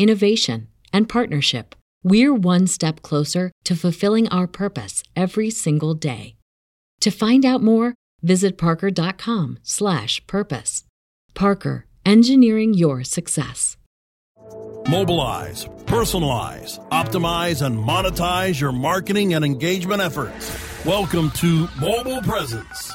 innovation, and partnership, we're one step closer to fulfilling our purpose every single day. To find out more, visit parker.com/purpose. Parker, engineering your success. Mobilize, personalize, optimize, and monetize your marketing and engagement efforts. Welcome to Mobile Presence.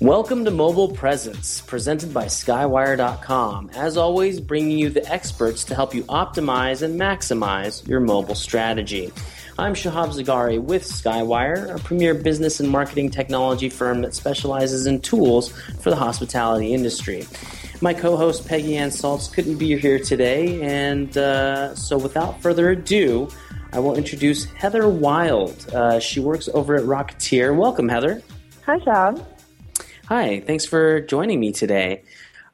Welcome to Mobile Presence, presented by Skywire.com. As always, bringing you the experts to help you optimize and maximize your mobile strategy. I'm Shahab Zargari with Skywire, a premier business and marketing technology firm that specializes in tools for the hospitality industry. My co host Peggy Ann Salz couldn't be here today, and uh, so without further ado, I will introduce Heather Wilde. Uh, she works over at Rocketeer. Welcome, Heather. Hi, Shahab. Hi, thanks for joining me today.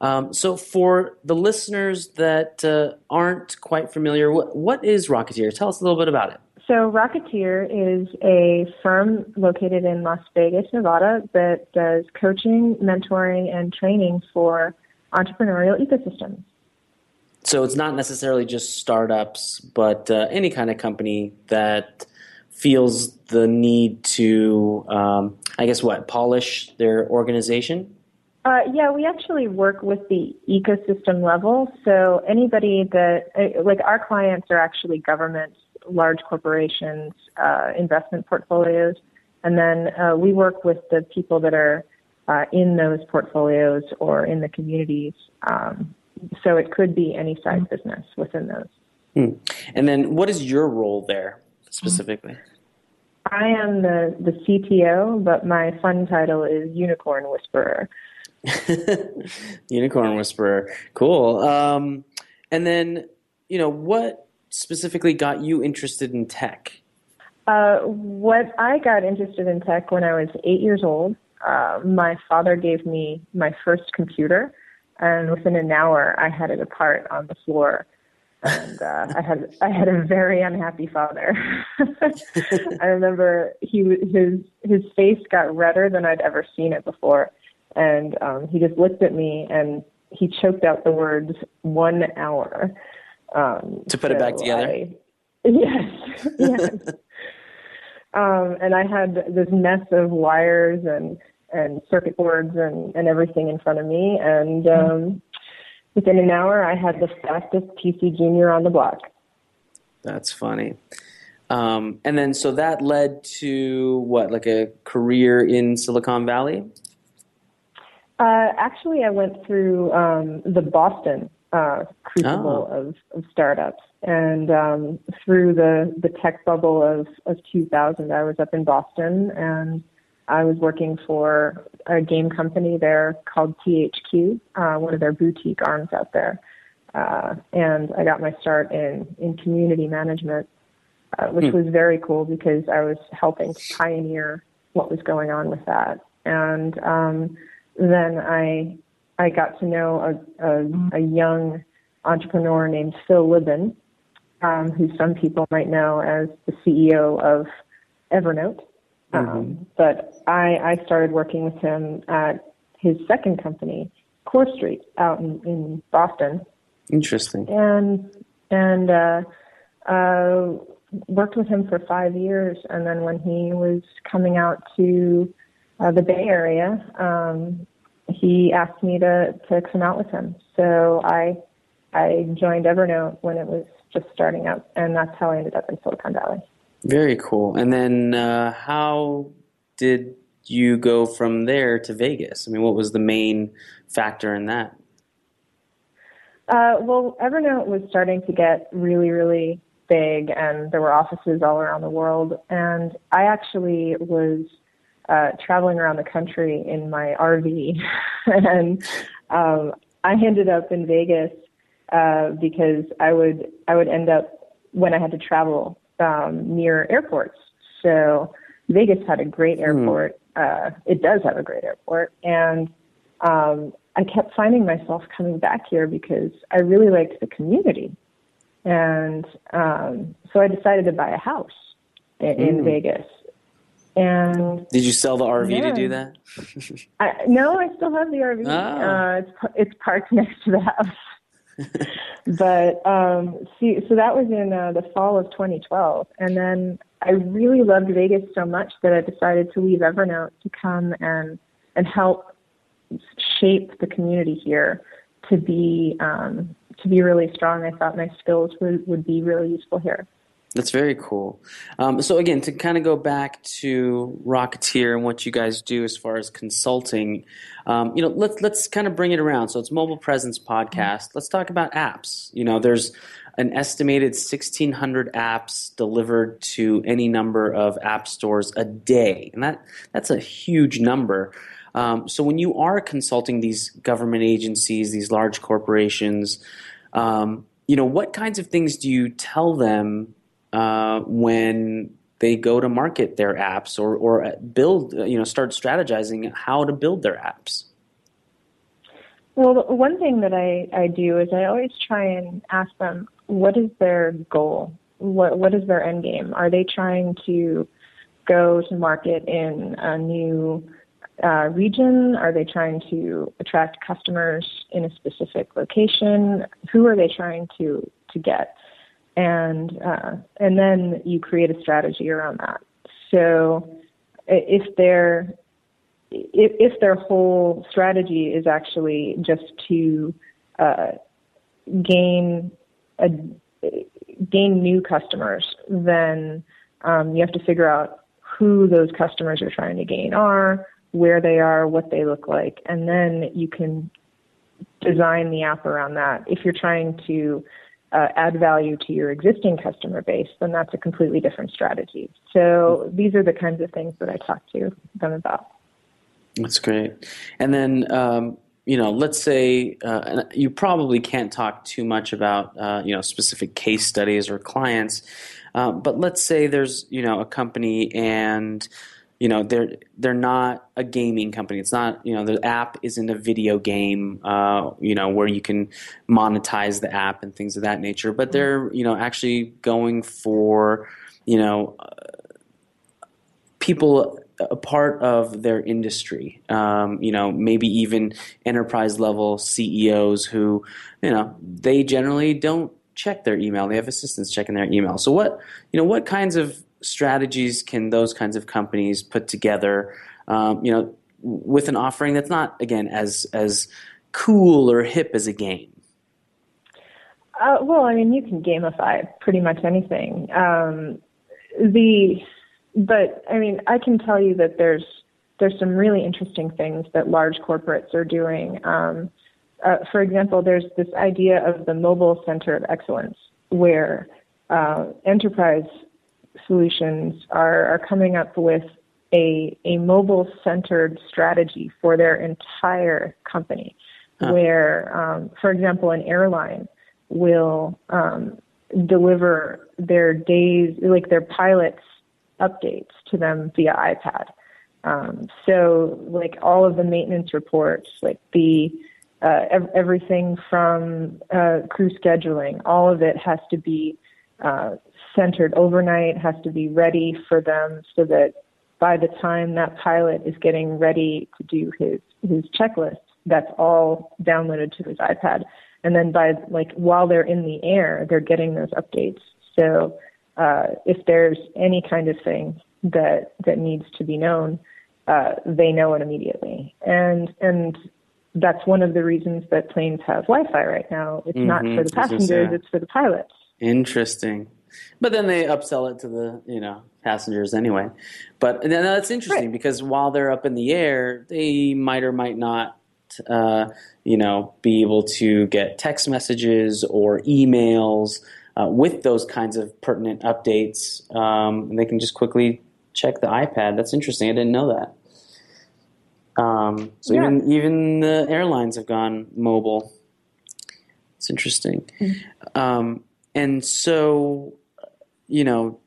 Um, so, for the listeners that uh, aren't quite familiar, what, what is Rocketeer? Tell us a little bit about it. So, Rocketeer is a firm located in Las Vegas, Nevada, that does coaching, mentoring, and training for entrepreneurial ecosystems. So, it's not necessarily just startups, but uh, any kind of company that feels the need to, um, I guess, what, polish their organization? Uh, yeah, we actually work with the ecosystem level. So anybody that, uh, like our clients are actually governments, large corporations, uh, investment portfolios, and then uh, we work with the people that are uh, in those portfolios or in the communities. Um, so it could be any size business within those. Hmm. And then what is your role there specifically? I am the, the CTO, but my fun title is Unicorn Whisperer. Unicorn Whisperer. Cool. Um, and then, you know, what specifically got you interested in tech? Uh, what I got interested in tech when I was eight years old, uh, my father gave me my first computer, and within an hour, I had it apart on the floor and uh, I had I had a very unhappy father. I remember he his his face got redder than I'd ever seen it before, and um, he just looked at me and he choked out the words "one hour." Um, to put so it back together. I, yes, yes. um, and I had this mess of wires and and circuit boards and and everything in front of me, and um, Within an hour, I had the fastest PC Junior on the block. That's funny. Um, and then, so that led to what, like a career in Silicon Valley? Uh, actually, I went through um, the Boston uh, crucible oh. of, of, startups, and um, through the the tech bubble of of 2000, I was up in Boston, and I was working for a game company there called THQ, uh, one of their boutique arms out there. Uh, and I got my start in, in community management, uh, which hmm. was very cool because I was helping to pioneer what was going on with that. And um, then I I got to know a, a, a young entrepreneur named Phil Libin, um, who some people might know as the CEO of Evernote. Mm-hmm. Um, but I, I started working with him at his second company, CoreStreet, out in, in Boston. Interesting. And and uh, uh, worked with him for five years, and then when he was coming out to uh, the Bay Area, um, he asked me to to come out with him. So I I joined Evernote when it was just starting up, and that's how I ended up in Silicon Valley. Very cool. And then uh, how did you go from there to Vegas? I mean, what was the main factor in that? Uh, well, Evernote was starting to get really, really big, and there were offices all around the world. And I actually was uh, traveling around the country in my RV, and um, I ended up in Vegas uh, because I would I would end up when I had to travel um, near airports. So Vegas had a great hmm. airport. Mm. Uh, it does have a great airport, and um, I kept finding myself coming back here because I really liked the community. And um, so I decided to buy a house in, mm. in Vegas. And did you sell the RV yeah. to do that? I, no, I still have the RV. Oh. Uh, it's it's parked next to the house. but um, see, so that was in uh, the fall of 2012, and then I really loved Vegas so much that I decided to leave Evernote to come and and help shape the community here to be um, to be really strong. I thought my skills would, would be really useful here. That's very cool. Um, so again, to kind of go back to Rocketeer and what you guys do as far as consulting, um, you know, let's let's kind of bring it around. So it's Mobile Presence podcast. Let's talk about apps. You know, there's an estimated 1,600 apps delivered to any number of app stores a day, and that that's a huge number. Um, so when you are consulting these government agencies, these large corporations, um, you know what kinds of things do you tell them uh, when they go to market their apps or or build you know start strategizing how to build their apps? Well, one thing that I, I do is I always try and ask them what is their goal? What what is their end game? Are they trying to go to market in a new uh, region? Are they trying to attract customers in a specific location? Who are they trying to to get? And uh, and then you create a strategy around that. So if their if, if their whole strategy is actually just to uh, gain a, gain new customers, then um, you have to figure out who those customers you're trying to gain are, where they are, what they look like, and then you can design the app around that. If you're trying to uh, add value to your existing customer base, then that's a completely different strategy. So these are the kinds of things that I talk to them about. That's great. And then, um, you know, let's say uh, you probably can't talk too much about, uh, you know, specific case studies or clients, uh, but let's say there's, you know, a company and you know they're they're not a gaming company. It's not you know the app isn't a video game. Uh, you know where you can monetize the app and things of that nature. But mm-hmm. they're you know actually going for you know uh, people a part of their industry. Um, you know, maybe even enterprise level CEOs who, you know, they generally don't check their email. They have assistants checking their email. So what, you know, what kinds of strategies can those kinds of companies put together? Um, you know, with an offering that's not again as as cool or hip as a game. Uh, well, I mean, you can gamify pretty much anything. Um, the, but I mean, I can tell you that there's there's some really interesting things that large corporates are doing. Um, uh, for example, there's this idea of the mobile center of excellence, where uh, enterprise solutions are, are coming up with a, a mobile centered strategy for their entire company, huh. where, um, for example, an airline will um, deliver their days, like their pilots' updates to them via iPad. Um, so, like all of the maintenance reports, like the uh, ev- everything from uh, crew scheduling, all of it has to be uh, centered overnight, has to be ready for them so that by the time that pilot is getting ready to do his his checklist, that's all downloaded to his iPad. And then by like while they're in the air, they're getting those updates. So uh, if there's any kind of thing that that needs to be known, uh, they know it immediately. And and that's one of the reasons that planes have Wi-Fi right now. It's mm-hmm. not for the passengers; it's for the pilots. Interesting. But then they upsell it to the you know passengers anyway. But that's interesting right. because while they're up in the air, they might or might not uh, you know be able to get text messages or emails uh, with those kinds of pertinent updates, um, and they can just quickly check the iPad. That's interesting. I didn't know that. Um, so yeah. even even the airlines have gone mobile. It's interesting. Mm-hmm. Um, and so, you know,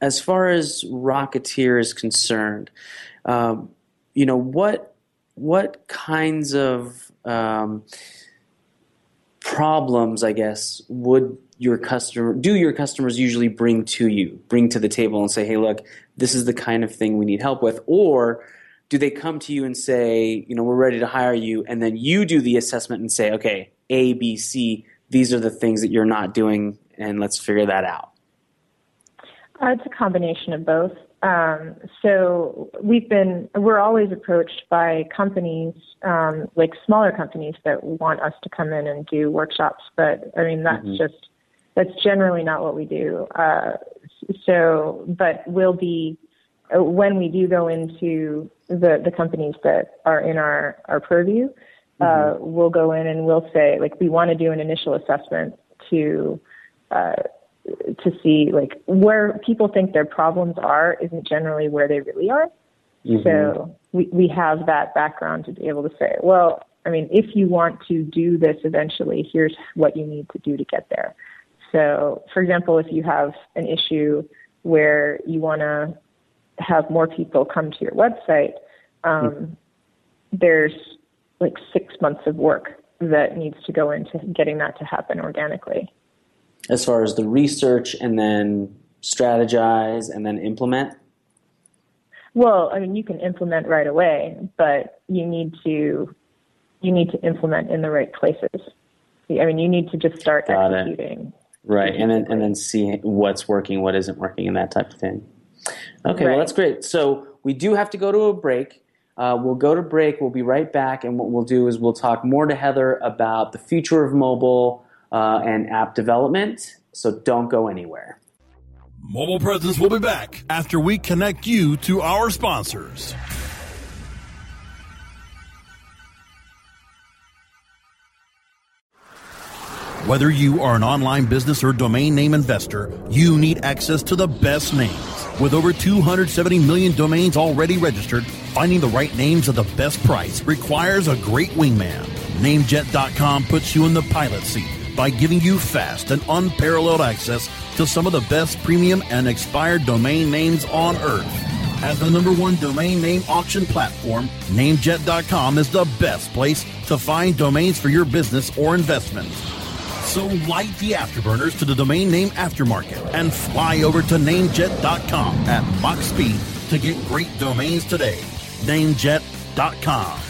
as far as Rocketeer is concerned, um, you know what what kinds of um, problems, I guess, would your customer do your customers usually bring to you, bring to the table, and say, "Hey, look, this is the kind of thing we need help with," or do they come to you and say, you know, we're ready to hire you, and then you do the assessment and say, okay, A, B, C, these are the things that you're not doing, and let's figure that out? Uh, it's a combination of both. Um, so we've been, we're always approached by companies, um, like smaller companies that want us to come in and do workshops. But I mean, that's mm-hmm. just, that's generally not what we do. Uh, so, but we'll be, uh, when we do go into the, the companies that are in our, our purview, mm-hmm. uh, we'll go in and we'll say, like, we want to do an initial assessment to, uh, to see like where people think their problems are isn't generally where they really are. Mm-hmm. So we, we have that background to be able to say, well, I mean, if you want to do this eventually, here's what you need to do to get there. So, for example, if you have an issue where you want to have more people come to your website, um, mm-hmm. there's like six months of work that needs to go into getting that to happen organically. As far as the research and then strategize and then implement? Well, I mean, you can implement right away, but you need to you need to implement in the right places. I mean, you need to just start Got executing. It. Right, and then and then see what's working, what isn't working, and that type of thing. Okay, right. well that's great. So we do have to go to a break. Uh, we'll go to break. We'll be right back, and what we'll do is we'll talk more to Heather about the future of mobile uh, and app development. So don't go anywhere. Mobile Presence will be back after we connect you to our sponsors. Whether you are an online business or domain name investor, you need access to the best names. With over 270 million domains already registered, finding the right names at the best price requires a great wingman. Namejet.com puts you in the pilot seat by giving you fast and unparalleled access to some of the best premium and expired domain names on earth. As the number one domain name auction platform, Namejet.com is the best place to find domains for your business or investment. So light the afterburners to the domain name aftermarket and fly over to namejet.com at Mach speed to get great domains today. Namejet.com.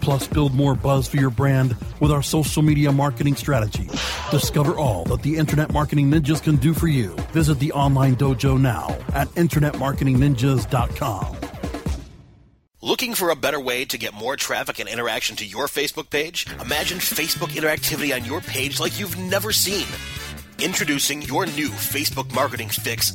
Plus, build more buzz for your brand with our social media marketing strategy. Discover all that the Internet Marketing Ninjas can do for you. Visit the online dojo now at InternetMarketingNinjas.com. Looking for a better way to get more traffic and interaction to your Facebook page? Imagine Facebook interactivity on your page like you've never seen. Introducing your new Facebook marketing fix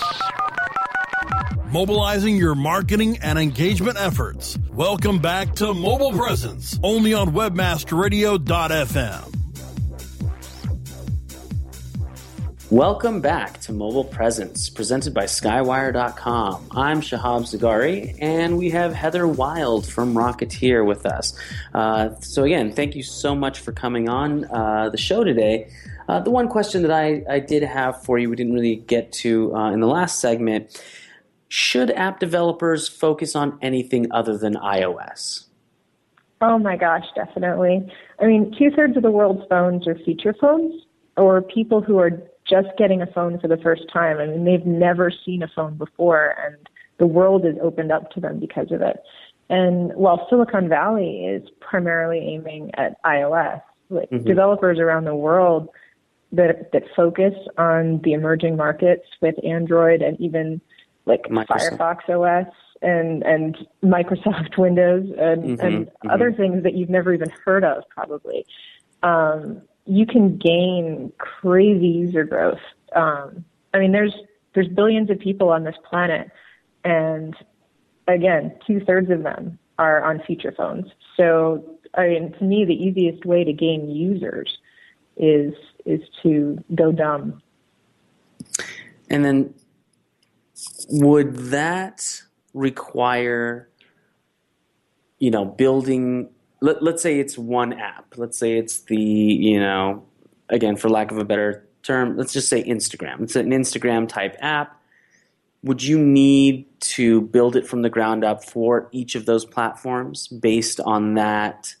Mobilizing your marketing and engagement efforts. Welcome back to Mobile Presence, only on webmasterradio.fm. Welcome back to Mobile Presence, presented by Skywire.com. I'm Shahab Zargari, and we have Heather Wilde from Rocketeer with us. Uh, so, again, thank you so much for coming on uh, the show today. Uh, the one question that I, I, did have for you, we didn't really get to uh, in the last segment should app developers focus on anything other than iOS? Oh my gosh, definitely. I mean, two thirds of the world's phones are feature phones or people who are just getting a phone for the first time. I mean, they've never seen a phone before, and the world is opened up to them because of it. And while Silicon Valley is primarily aiming at iOS, like mm-hmm. developers around the world that that focus on the emerging markets with Android and even like Microsoft. Firefox OS and and Microsoft Windows and mm-hmm, and mm-hmm. other things that you've never even heard of probably. Um, you can gain crazy user growth. Um, I mean, there's there's billions of people on this planet, and again, two thirds of them are on feature phones. So, I mean, to me, the easiest way to gain users is is to go dumb. And then, would that require, you know, building let, let's say it's one app. Let's say it's the, you know, again, for lack of a better term, let's just say Instagram. It's an Instagram type app. Would you need to build it from the ground up for each of those platforms based on that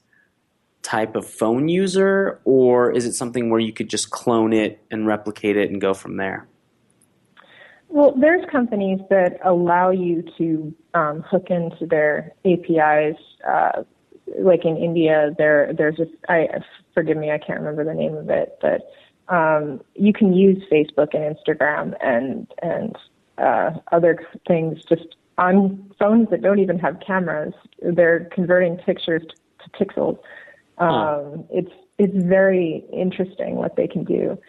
type of phone user? Or is it something where you could just clone it and replicate it and go from there? Well, there's companies that allow you to um, hook into their APIs uh, like in India, there there's a I forgive me, I can't remember the name of it, but um, you can use Facebook and Instagram and and uh, other things just on phones that don't even have cameras. They're converting pictures to, to pixels. Um, It's it's very interesting what they can do,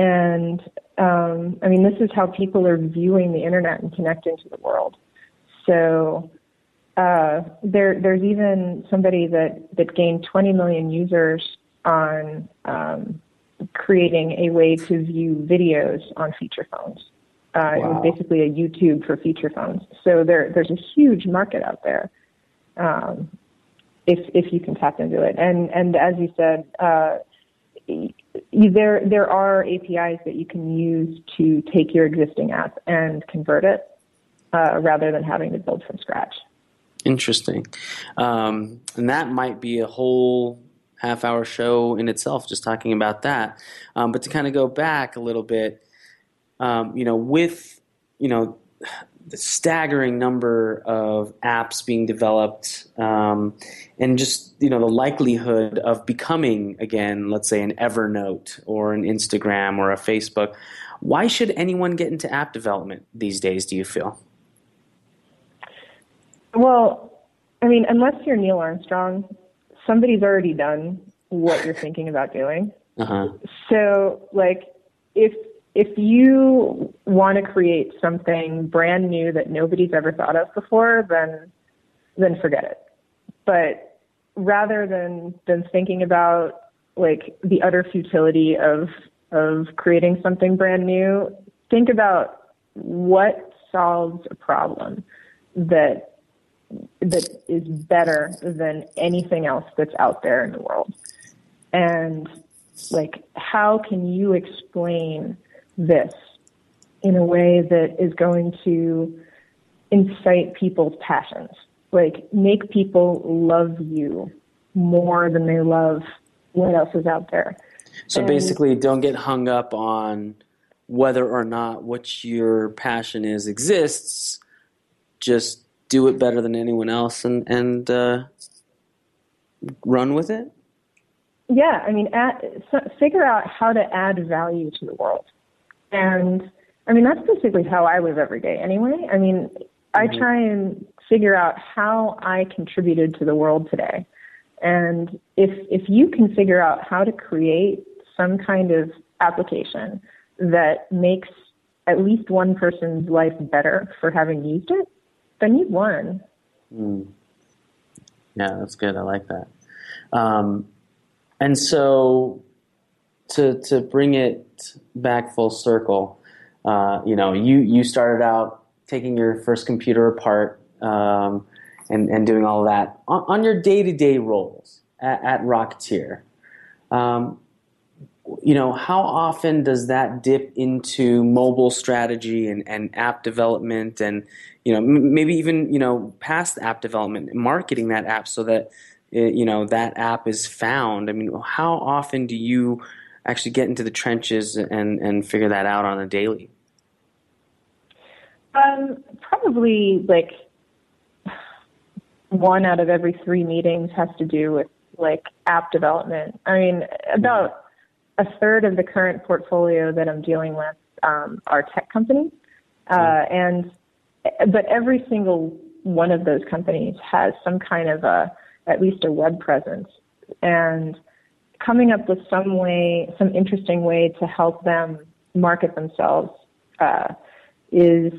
and um, I mean this is how people are viewing the internet and connecting to the world. So uh, there, there's even somebody that, that gained 20 million users on um, creating a way to view videos on feature phones. Uh, wow. It was basically a YouTube for feature phones. So there, there's a huge market out there um, if if you can tap into it. And and as you said, uh, there there are APIs that you can use to take your existing app and convert it uh, rather than having to build from scratch. Interesting. Um, and that might be a whole half hour show in itself, just talking about that. Um, but to kind of go back a little bit, um, you know, with, you know, the staggering number of apps being developed um, and just, you know, the likelihood of becoming, again, let's say an Evernote or an Instagram or a Facebook, why should anyone get into app development these days, do you feel? Well, I mean, unless you're Neil Armstrong, somebody's already done what you're thinking about doing. Uh-huh. So, like, if if you want to create something brand new that nobody's ever thought of before, then then forget it. But rather than than thinking about like the utter futility of of creating something brand new, think about what solves a problem that that is better than anything else that's out there in the world. And like, how can you explain this in a way that is going to incite people's passions? Like, make people love you more than they love what else is out there. So and, basically, don't get hung up on whether or not what your passion is exists just do it better than anyone else and and uh, run with it? Yeah, I mean, figure out how to add value to the world, and I mean that's basically how I live every day. Anyway, I mean, I mm-hmm. try and figure out how I contributed to the world today, and if if you can figure out how to create some kind of application that makes at least one person's life better for having used it, then you've won. Mm. Yeah, that's good. I like that. Um, and so, to to bring it back full circle, uh, you know, you you started out taking your first computer apart um, and and doing all that on, on your day to day roles at, at Rocketeer. Um, you know, how often does that dip into mobile strategy and, and app development and, you know, m- maybe even, you know, past app development, marketing that app so that, it, you know, that app is found? I mean, how often do you actually get into the trenches and, and figure that out on a daily? Um, probably like one out of every three meetings has to do with like app development. I mean, about a third of the current portfolio that I'm dealing with um, are tech companies, uh, and but every single one of those companies has some kind of a at least a web presence, and coming up with some way, some interesting way to help them market themselves uh, is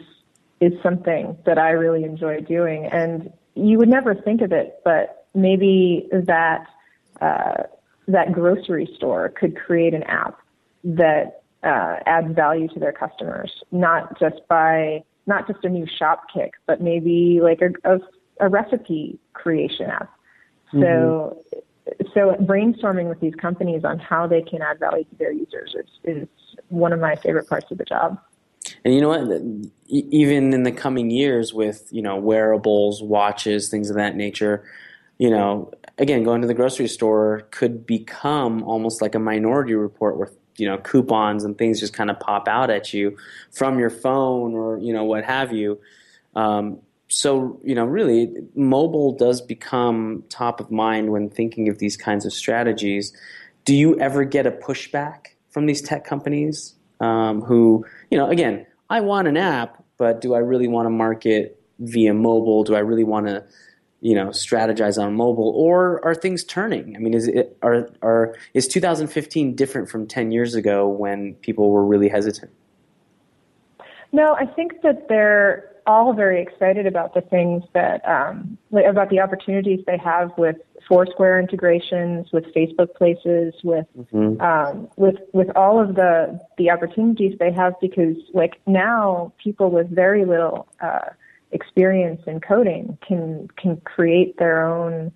is something that I really enjoy doing. And you would never think of it, but maybe that uh, that grocery store could create an app that uh, adds value to their customers, not just by not just a new Shopkick, but maybe like a, a, a recipe creation app. Mm-hmm. So, brainstorming with these companies on how they can add value to their users is, is one of my favorite parts of the job. And you know what? Even in the coming years, with you know wearables, watches, things of that nature, you know, again, going to the grocery store could become almost like a minority report where you know coupons and things just kind of pop out at you from your phone or you know what have you. Um, so you know, really, mobile does become top of mind when thinking of these kinds of strategies. Do you ever get a pushback from these tech companies um, who, you know, again, I want an app, but do I really want to market via mobile? Do I really want to you know strategize on mobile or are things turning i mean is it are are is 2015 different from 10 years ago when people were really hesitant no i think that they're all very excited about the things that um, about the opportunities they have with Foursquare integrations, with Facebook Places, with mm-hmm. um, with with all of the the opportunities they have because like now people with very little uh, experience in coding can can create their own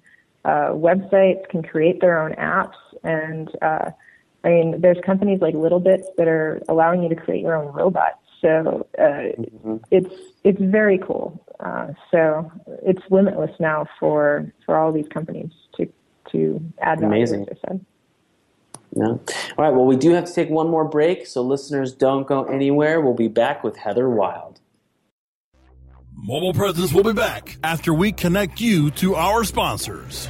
uh, websites, can create their own apps, and uh, I mean, there's companies like Littlebits that are allowing you to create your own robots. So uh, mm-hmm. it's it's very cool. Uh, so it's limitless now for for all these companies to to add value. Amazing. As I said. Yeah. All right. Well, we do have to take one more break, so listeners don't go anywhere. We'll be back with Heather Wilde. Mobile Presence will be back after we connect you to our sponsors.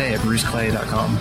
at bruceclay.com.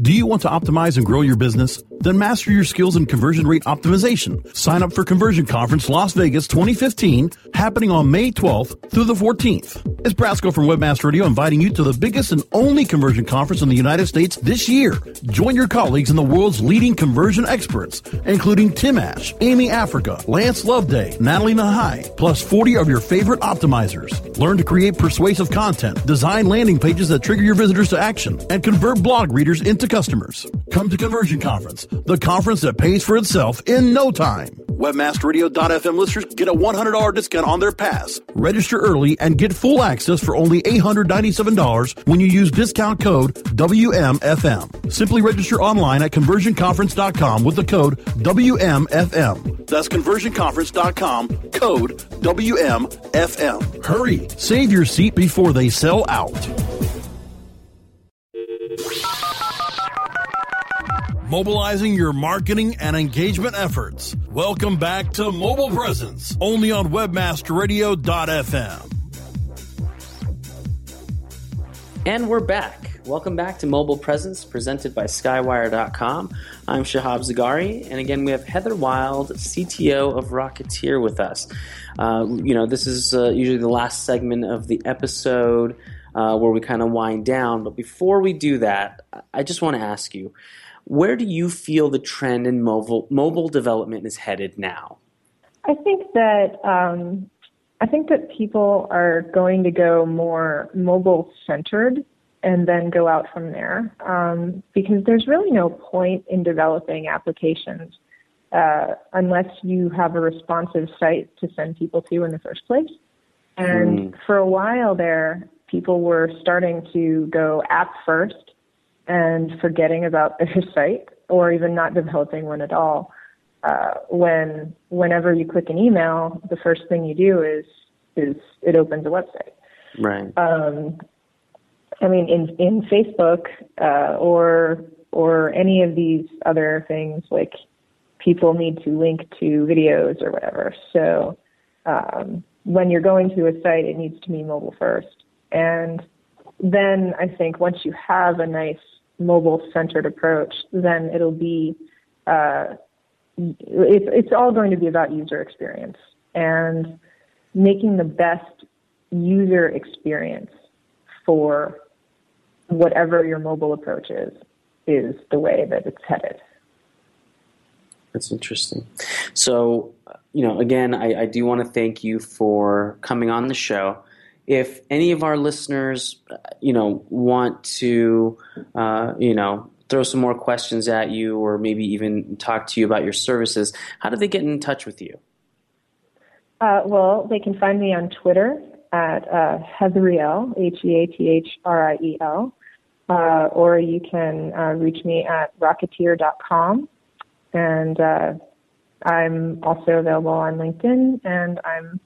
Do you want to optimize and grow your business? Then master your skills in conversion rate optimization. Sign up for Conversion Conference Las Vegas 2015, happening on May 12th through the 14th. It's Brasco from Webmaster Radio inviting you to the biggest and only conversion conference in the United States this year. Join your colleagues and the world's leading conversion experts, including Tim Ash, Amy Africa, Lance Loveday, Natalie Nahai, plus 40 of your favorite optimizers. Learn to create persuasive content, design landing pages that trigger your visitors to action, and convert blog readers into customers. Come to Conversion Conference, the conference that pays for itself in no time. Webmasterradio.fm listeners get a $100 discount on their pass. Register early and get full access for only $897 when you use discount code WMFM. Simply register online at conversionconference.com with the code WMFM. That's conversionconference.com, code WMFM. Hurry, save your seat before they sell out. Mobilizing your marketing and engagement efforts. Welcome back to Mobile Presence, only on webmasterradio.fm. And we're back. Welcome back to Mobile Presence, presented by Skywire.com. I'm Shahab Zargari, and again, we have Heather Wilde, CTO of Rocketeer, with us. Uh, you know, this is uh, usually the last segment of the episode uh, where we kind of wind down. But before we do that, I just want to ask you where do you feel the trend in mobile mobile development is headed now? I think that um, I think that people are going to go more mobile centered and then go out from there um, because there's really no point in developing applications uh, unless you have a responsive site to send people to in the first place. And mm. for a while there, people were starting to go app first and forgetting about their site or even not developing one at all. Uh, when whenever you click an email, the first thing you do is is it opens a website. Right. Um, I mean, in in Facebook uh, or or any of these other things, like people need to link to videos or whatever. So um, when you're going to a site, it needs to be mobile first. And then I think once you have a nice mobile centered approach, then it'll be uh, it's it's all going to be about user experience and making the best user experience for whatever your mobile approach is is the way that it's headed. That's interesting. So, you know, again, I, I do want to thank you for coming on the show if any of our listeners, you know, want to, uh, you know, throw some more questions at you or maybe even talk to you about your services, how do they get in touch with you? Uh, well, they can find me on Twitter at uh, Heathriel, H-E-A-T-H-R-I-E-L, uh, or you can uh, reach me at rocketeer.com. And uh, I'm also available on LinkedIn, and I'm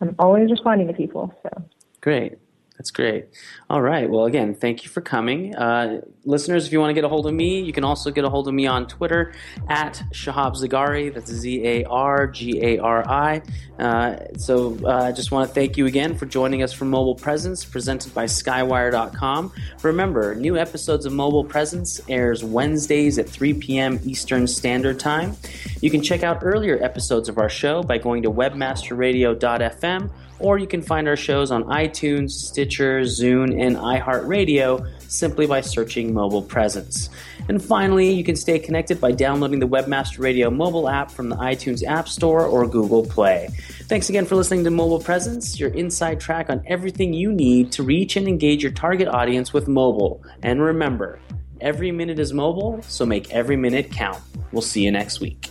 I'm always responding to people. So Great. That's great. All right. Well, again, thank you for coming. Uh, listeners, if you want to get a hold of me, you can also get a hold of me on Twitter at Shahab Zargari. That's Z A R G A R I. Uh, so uh, I just want to thank you again for joining us for Mobile Presence, presented by Skywire.com. Remember, new episodes of Mobile Presence airs Wednesdays at 3 p.m. Eastern Standard Time. You can check out earlier episodes of our show by going to webmasterradio.fm or you can find our shows on iTunes, Stitcher, Zune, and iHeartRadio simply by searching Mobile Presence. And finally, you can stay connected by downloading the Webmaster Radio mobile app from the iTunes App Store or Google Play. Thanks again for listening to Mobile Presence, your inside track on everything you need to reach and engage your target audience with mobile. And remember, Every minute is mobile, so make every minute count. We'll see you next week.